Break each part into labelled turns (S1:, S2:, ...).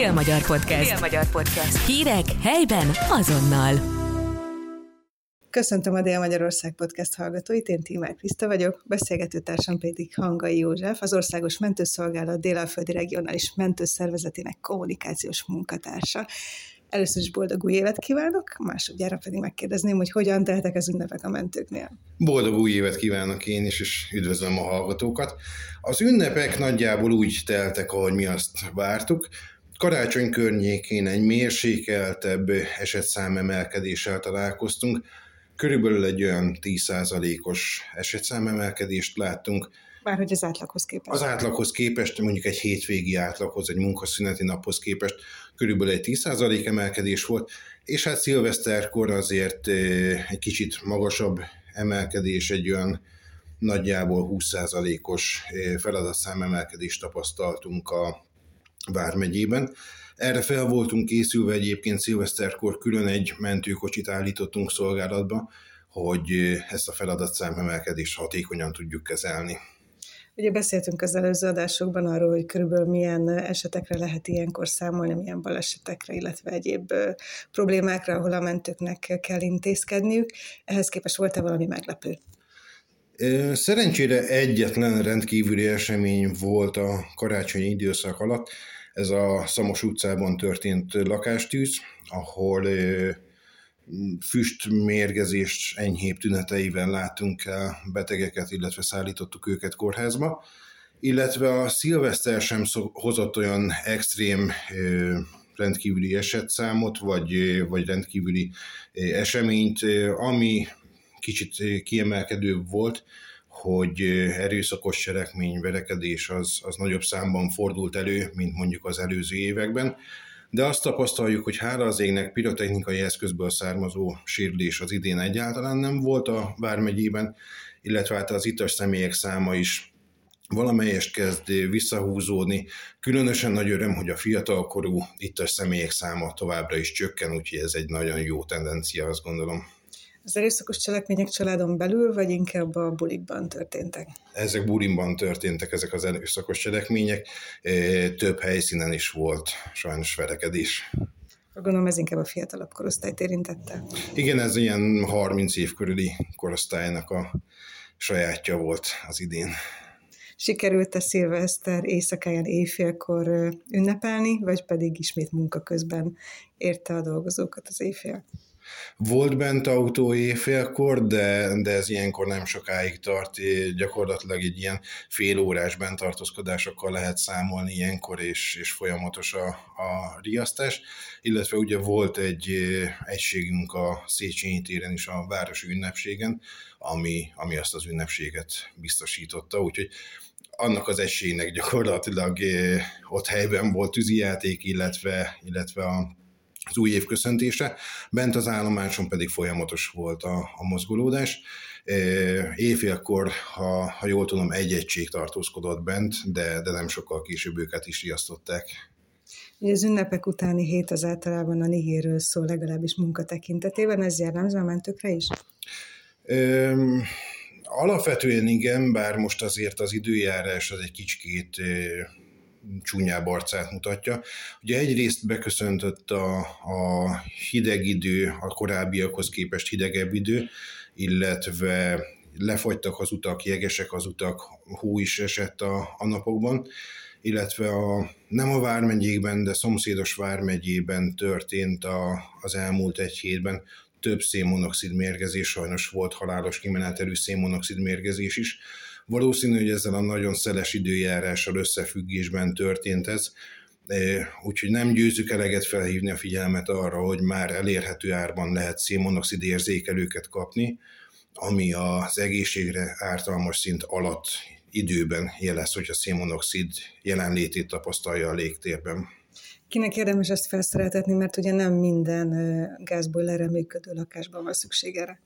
S1: Dél-Magyar Podcast. Dél-Magyar Podcast. Hírek helyben azonnal.
S2: Köszöntöm a Dél-Magyarország Podcast hallgatóit, én Tímár Kriszta vagyok, beszélgetőtársam pedig Hangai József, az Országos Mentőszolgálat Délalföldi Regionális Mentőszervezetének kommunikációs munkatársa. Először is boldog új évet kívánok, másodjára pedig megkérdezném, hogy hogyan teltek az ünnepek a mentőknél.
S3: Boldog új évet kívánok én is, és üdvözlöm a hallgatókat. Az ünnepek nagyjából úgy teltek, ahogy mi azt vártuk. Karácsony környékén egy mérsékeltebb esetszám emelkedéssel találkoztunk. Körülbelül egy olyan 10%-os esetszám emelkedést láttunk.
S2: Bárhogy az átlaghoz képest.
S3: Az átlaghoz képest, mondjuk egy hétvégi átlaghoz, egy munkaszüneti naphoz képest körülbelül egy 10% emelkedés volt, és hát szilveszterkor azért egy kicsit magasabb emelkedés, egy olyan nagyjából 20%-os feladatszám emelkedést tapasztaltunk a Vármegyében. Erre fel voltunk készülve egyébként szilveszterkor külön egy mentőkocsit állítottunk szolgálatba, hogy ezt a feladatszám emelkedést hatékonyan tudjuk kezelni.
S2: Ugye beszéltünk az előző adásokban arról, hogy körülbelül milyen esetekre lehet ilyenkor számolni, milyen balesetekre, illetve egyéb problémákra, ahol a mentőknek kell intézkedniük. Ehhez képest volt-e valami meglepő?
S3: Szerencsére egyetlen rendkívüli esemény volt a karácsonyi időszak alatt. Ez a Szamos utcában történt lakástűz, ahol füstmérgezés enyhébb tüneteivel láttunk el betegeket, illetve szállítottuk őket kórházba, illetve a szilveszter sem hozott olyan extrém rendkívüli esetszámot, vagy, vagy rendkívüli eseményt, ami kicsit kiemelkedő volt, hogy erőszakos cselekmény, verekedés az, az nagyobb számban fordult elő, mint mondjuk az előző években de azt tapasztaljuk, hogy hála az égnek pirotechnikai eszközből származó sérülés az idén egyáltalán nem volt a Vármegyében, illetve hát az itas személyek száma is valamelyest kezd visszahúzódni. Különösen nagy öröm, hogy a fiatalkorú ittas személyek száma továbbra is csökken, úgyhogy ez egy nagyon jó tendencia, azt gondolom.
S2: Az erőszakos cselekmények családon belül, vagy inkább a bulikban történtek?
S3: Ezek bulimban történtek, ezek az erőszakos cselekmények. E, több helyszínen is volt sajnos verekedés.
S2: Gondolom ez inkább a fiatalabb korosztályt érintette.
S3: Igen, ez ilyen 30 év körüli korosztálynak a sajátja volt az idén.
S2: Sikerült a szilveszter éjszakáján éjfélkor ünnepelni, vagy pedig ismét munka közben érte a dolgozókat az éjfél?
S3: Volt bent autó éjfélkor, de, de ez ilyenkor nem sokáig tart, gyakorlatilag egy ilyen fél órás bentartózkodásokkal lehet számolni ilyenkor, és, és folyamatos a, a riasztás, illetve ugye volt egy egységünk a Széchenyi téren is a városi ünnepségen, ami, ami azt az ünnepséget biztosította, úgyhogy annak az egységnek gyakorlatilag ott helyben volt tűzijáték, illetve, illetve a az új év köszöntése, bent az állomáson pedig folyamatos volt a, a mozgolódás. Éjfélkor, ha, ha jól tudom, egy egység tartózkodott bent, de, de nem sokkal később őket is riasztották.
S2: Az ünnepek utáni hét az általában a nihéről szól, legalábbis munka tekintetében, ez jellemző a mentőkre is?
S3: Öm, alapvetően igen, bár most azért az időjárás az egy kicsikét csúnyább arcát mutatja. Ugye egyrészt beköszöntött a, a hideg idő, a korábbiakhoz képest hidegebb idő, illetve lefagytak az utak, jegesek az utak, hó is esett a, a napokban, illetve a, nem a Vármegyékben, de szomszédos Vármegyében történt a, az elmúlt egy hétben több szénmonoxid mérgezés, sajnos volt halálos kimenetelű szénmonoxid mérgezés is, Valószínű, hogy ezzel a nagyon szeles időjárással összefüggésben történt ez, e, úgyhogy nem győzzük eleget felhívni a figyelmet arra, hogy már elérhető árban lehet szénmonoxid érzékelőket kapni, ami az egészségre ártalmas szint alatt időben jelez, hogy a szénmonoxid jelenlétét tapasztalja a légtérben.
S2: Kinek érdemes ezt felszereltetni, mert ugye nem minden gázbojlerre működő lakásban van szükség erre?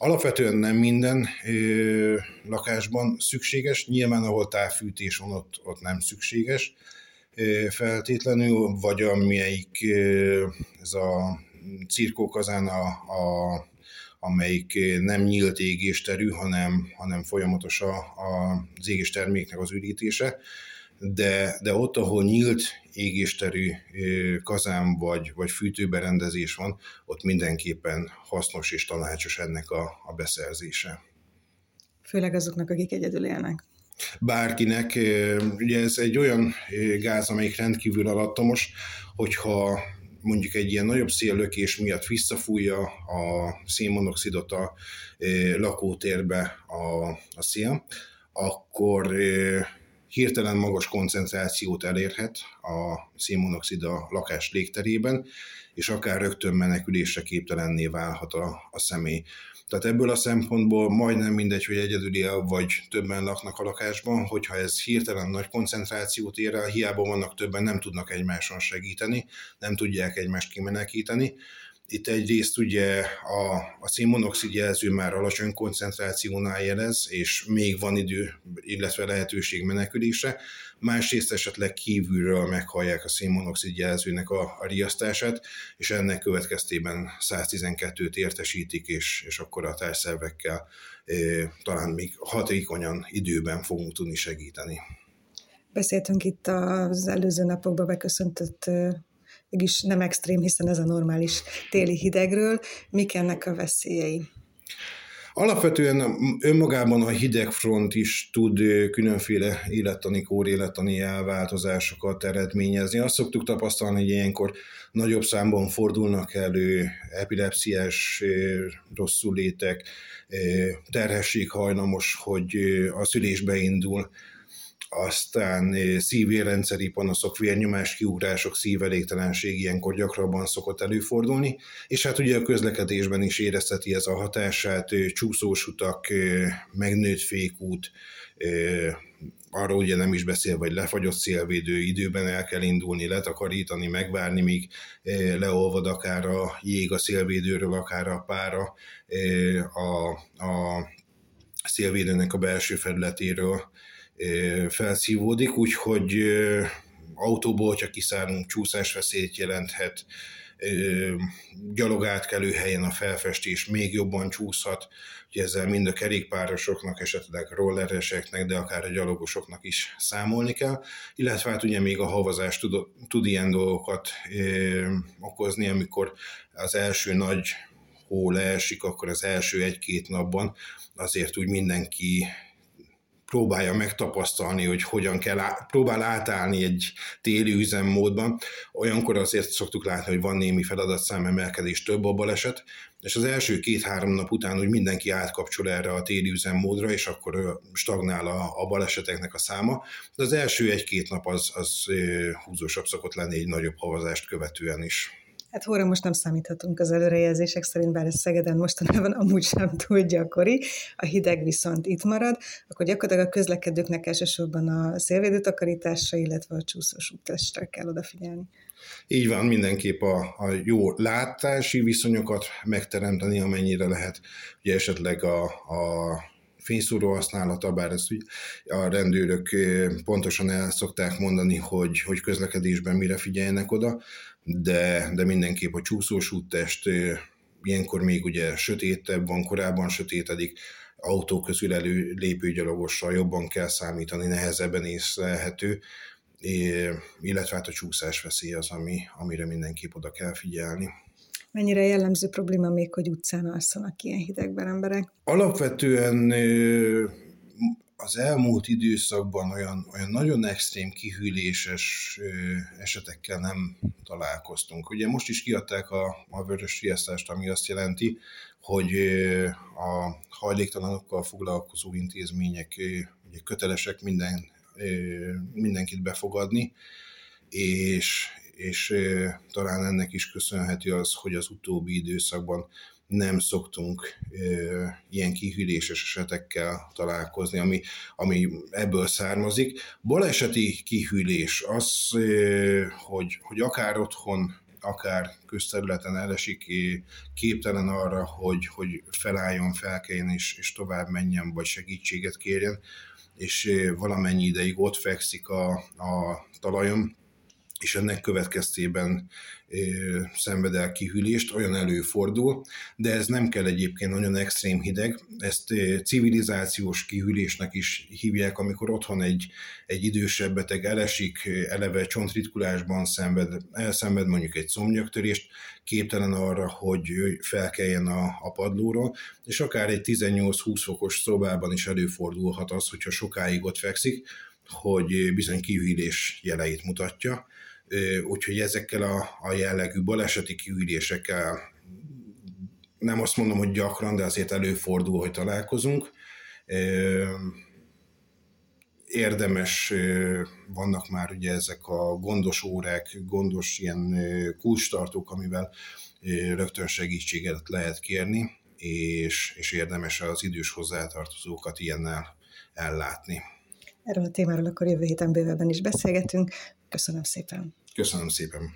S3: Alapvetően nem minden ö, lakásban szükséges, nyilván ahol távfűtés van, ott, ott nem szükséges ö, feltétlenül, vagy amelyik ö, ez a cirkókazán, a, a, amelyik nem nyílt égésterű, hanem, hanem folyamatos a, a, az égésterméknek az ürítése de, de ott, ahol nyílt égésterű kazán vagy, vagy fűtőberendezés van, ott mindenképpen hasznos és tanácsos ennek a, a beszerzése.
S2: Főleg azoknak, akik egyedül élnek.
S3: Bárkinek, ugye ez egy olyan gáz, amelyik rendkívül alattomos, hogyha mondjuk egy ilyen nagyobb széllökés miatt visszafújja a szénmonoxidot a lakótérbe a, a szél, akkor hirtelen magas koncentrációt elérhet a szénmonoxid a lakás légterében, és akár rögtön menekülésre képtelenné válhat a, a személy. Tehát ebből a szempontból majdnem mindegy, hogy egyedül él, vagy többen laknak a lakásban, hogyha ez hirtelen nagy koncentrációt ér el, hiába vannak többen, nem tudnak egymáson segíteni, nem tudják egymást kimenekíteni, itt egyrészt ugye a, a szénmonoxid jelző már alacsony koncentrációnál jelez, és még van idő, illetve lehetőség menekülésre. Másrészt esetleg kívülről meghallják a szénmonoxid jelzőnek a, a riasztását, és ennek következtében 112-t értesítik, és, és akkor a társzervekkel e, talán még hatékonyan időben fogunk tudni segíteni.
S2: Beszéltünk itt az előző napokban beköszöntött mégis nem extrém, hiszen ez a normális téli hidegről. Mik ennek a veszélyei?
S3: Alapvetően önmagában a hidegfront is tud különféle élettani, kórélettani elváltozásokat eredményezni. Azt szoktuk tapasztalni, hogy ilyenkor nagyobb számban fordulnak elő epilepsziás rosszulétek, terhesség hajlamos, hogy a szülésbe indul, aztán eh, szívérrendszeri panaszok, vérnyomás kiugrások, szívelégtelenség ilyenkor gyakrabban szokott előfordulni, és hát ugye a közlekedésben is érezheti ez a hatását, eh, csúszós utak, eh, megnőtt fékút, arról ugye nem is beszél, vagy lefagyott szélvédő, időben el kell indulni, letakarítani, megvárni, míg leolvad akár a jég a szélvédőről, akár a pára a, a szélvédőnek a belső felületéről felszívódik, úgyhogy autóból, hogyha kiszállunk, csúszásveszélyt jelenthet, gyalog átkelő helyen a felfestés még jobban csúszhat, hogy ezzel mind a kerékpárosoknak, esetleg rollereseknek, de akár a gyalogosoknak is számolni kell, illetve hát ugye még a havazás tud, tud ilyen dolgokat ö, okozni, amikor az első nagy hó leesik, akkor az első egy-két napban azért úgy mindenki próbálja megtapasztalni, hogy hogyan kell, próbál átállni egy téli üzemmódban. Olyankor azért szoktuk látni, hogy van némi feladatszám emelkedés, több a baleset, és az első két-három nap után úgy mindenki átkapcsol erre a téli üzemmódra, és akkor stagnál a, a baleseteknek a száma. De az első egy-két nap az, az húzósabb szokott lenni egy nagyobb havazást követően is.
S2: Hát hóra most nem számíthatunk az előrejelzések szerint, bár ez Szegeden mostanában amúgy sem túl gyakori, a hideg viszont itt marad, akkor gyakorlatilag a közlekedőknek elsősorban a szélvédőtakarításra, illetve a csúszós úttestre kell odafigyelni.
S3: Így van, mindenképp a, a jó látási viszonyokat megteremteni, amennyire lehet. Ugye esetleg a, a fényszóró használata, bár ezt a rendőrök pontosan el szokták mondani, hogy, hogy közlekedésben mire figyeljenek oda, de, de mindenképp a csúszós úttest ilyenkor még ugye sötétebb van, korábban sötétedik, autó közül elő lépő gyalogossal jobban kell számítani, nehezebben észlelhető, illetve hát a csúszás veszély az, ami, amire mindenképp oda kell figyelni.
S2: Mennyire jellemző probléma még, hogy utcán alszanak ilyen hidegben emberek?
S3: Alapvetően az elmúlt időszakban olyan, olyan nagyon extrém kihűléses esetekkel nem találkoztunk. Ugye most is kiadták a, a vörös riasztást, ami azt jelenti, hogy a hajléktalanokkal foglalkozó intézmények ugye kötelesek minden, mindenkit befogadni, és, és talán ennek is köszönhető az, hogy az utóbbi időszakban nem szoktunk ilyen kihűléses esetekkel találkozni, ami, ami ebből származik. Baleseti kihűlés az, hogy, hogy akár otthon, akár közterületen elesik, képtelen arra, hogy, hogy felálljon, felkeljen és, és tovább menjen, vagy segítséget kérjen, és valamennyi ideig ott fekszik a, a talajon, és ennek következtében szenved el kihűlést, olyan előfordul, de ez nem kell egyébként nagyon extrém hideg, ezt civilizációs kihűlésnek is hívják, amikor otthon egy, egy idősebb beteg elesik, eleve csontritkulásban szenved, elszenved mondjuk egy szomnyaktörést, képtelen arra, hogy felkeljen a, a padlóra, és akár egy 18-20 fokos szobában is előfordulhat az, hogyha sokáig ott fekszik, hogy bizony kihűlés jeleit mutatja úgyhogy ezekkel a, a jellegű baleseti kiülésekkel nem azt mondom, hogy gyakran, de azért előfordul, hogy találkozunk. Érdemes, vannak már ugye ezek a gondos órák, gondos ilyen kulcstartók, amivel rögtön segítséget lehet kérni, és, és érdemes az idős hozzátartozókat ilyennel ellátni.
S2: Erről a témáról akkor jövő héten bővebben is beszélgetünk. Köszönöm szépen.
S3: Köszönöm szépen.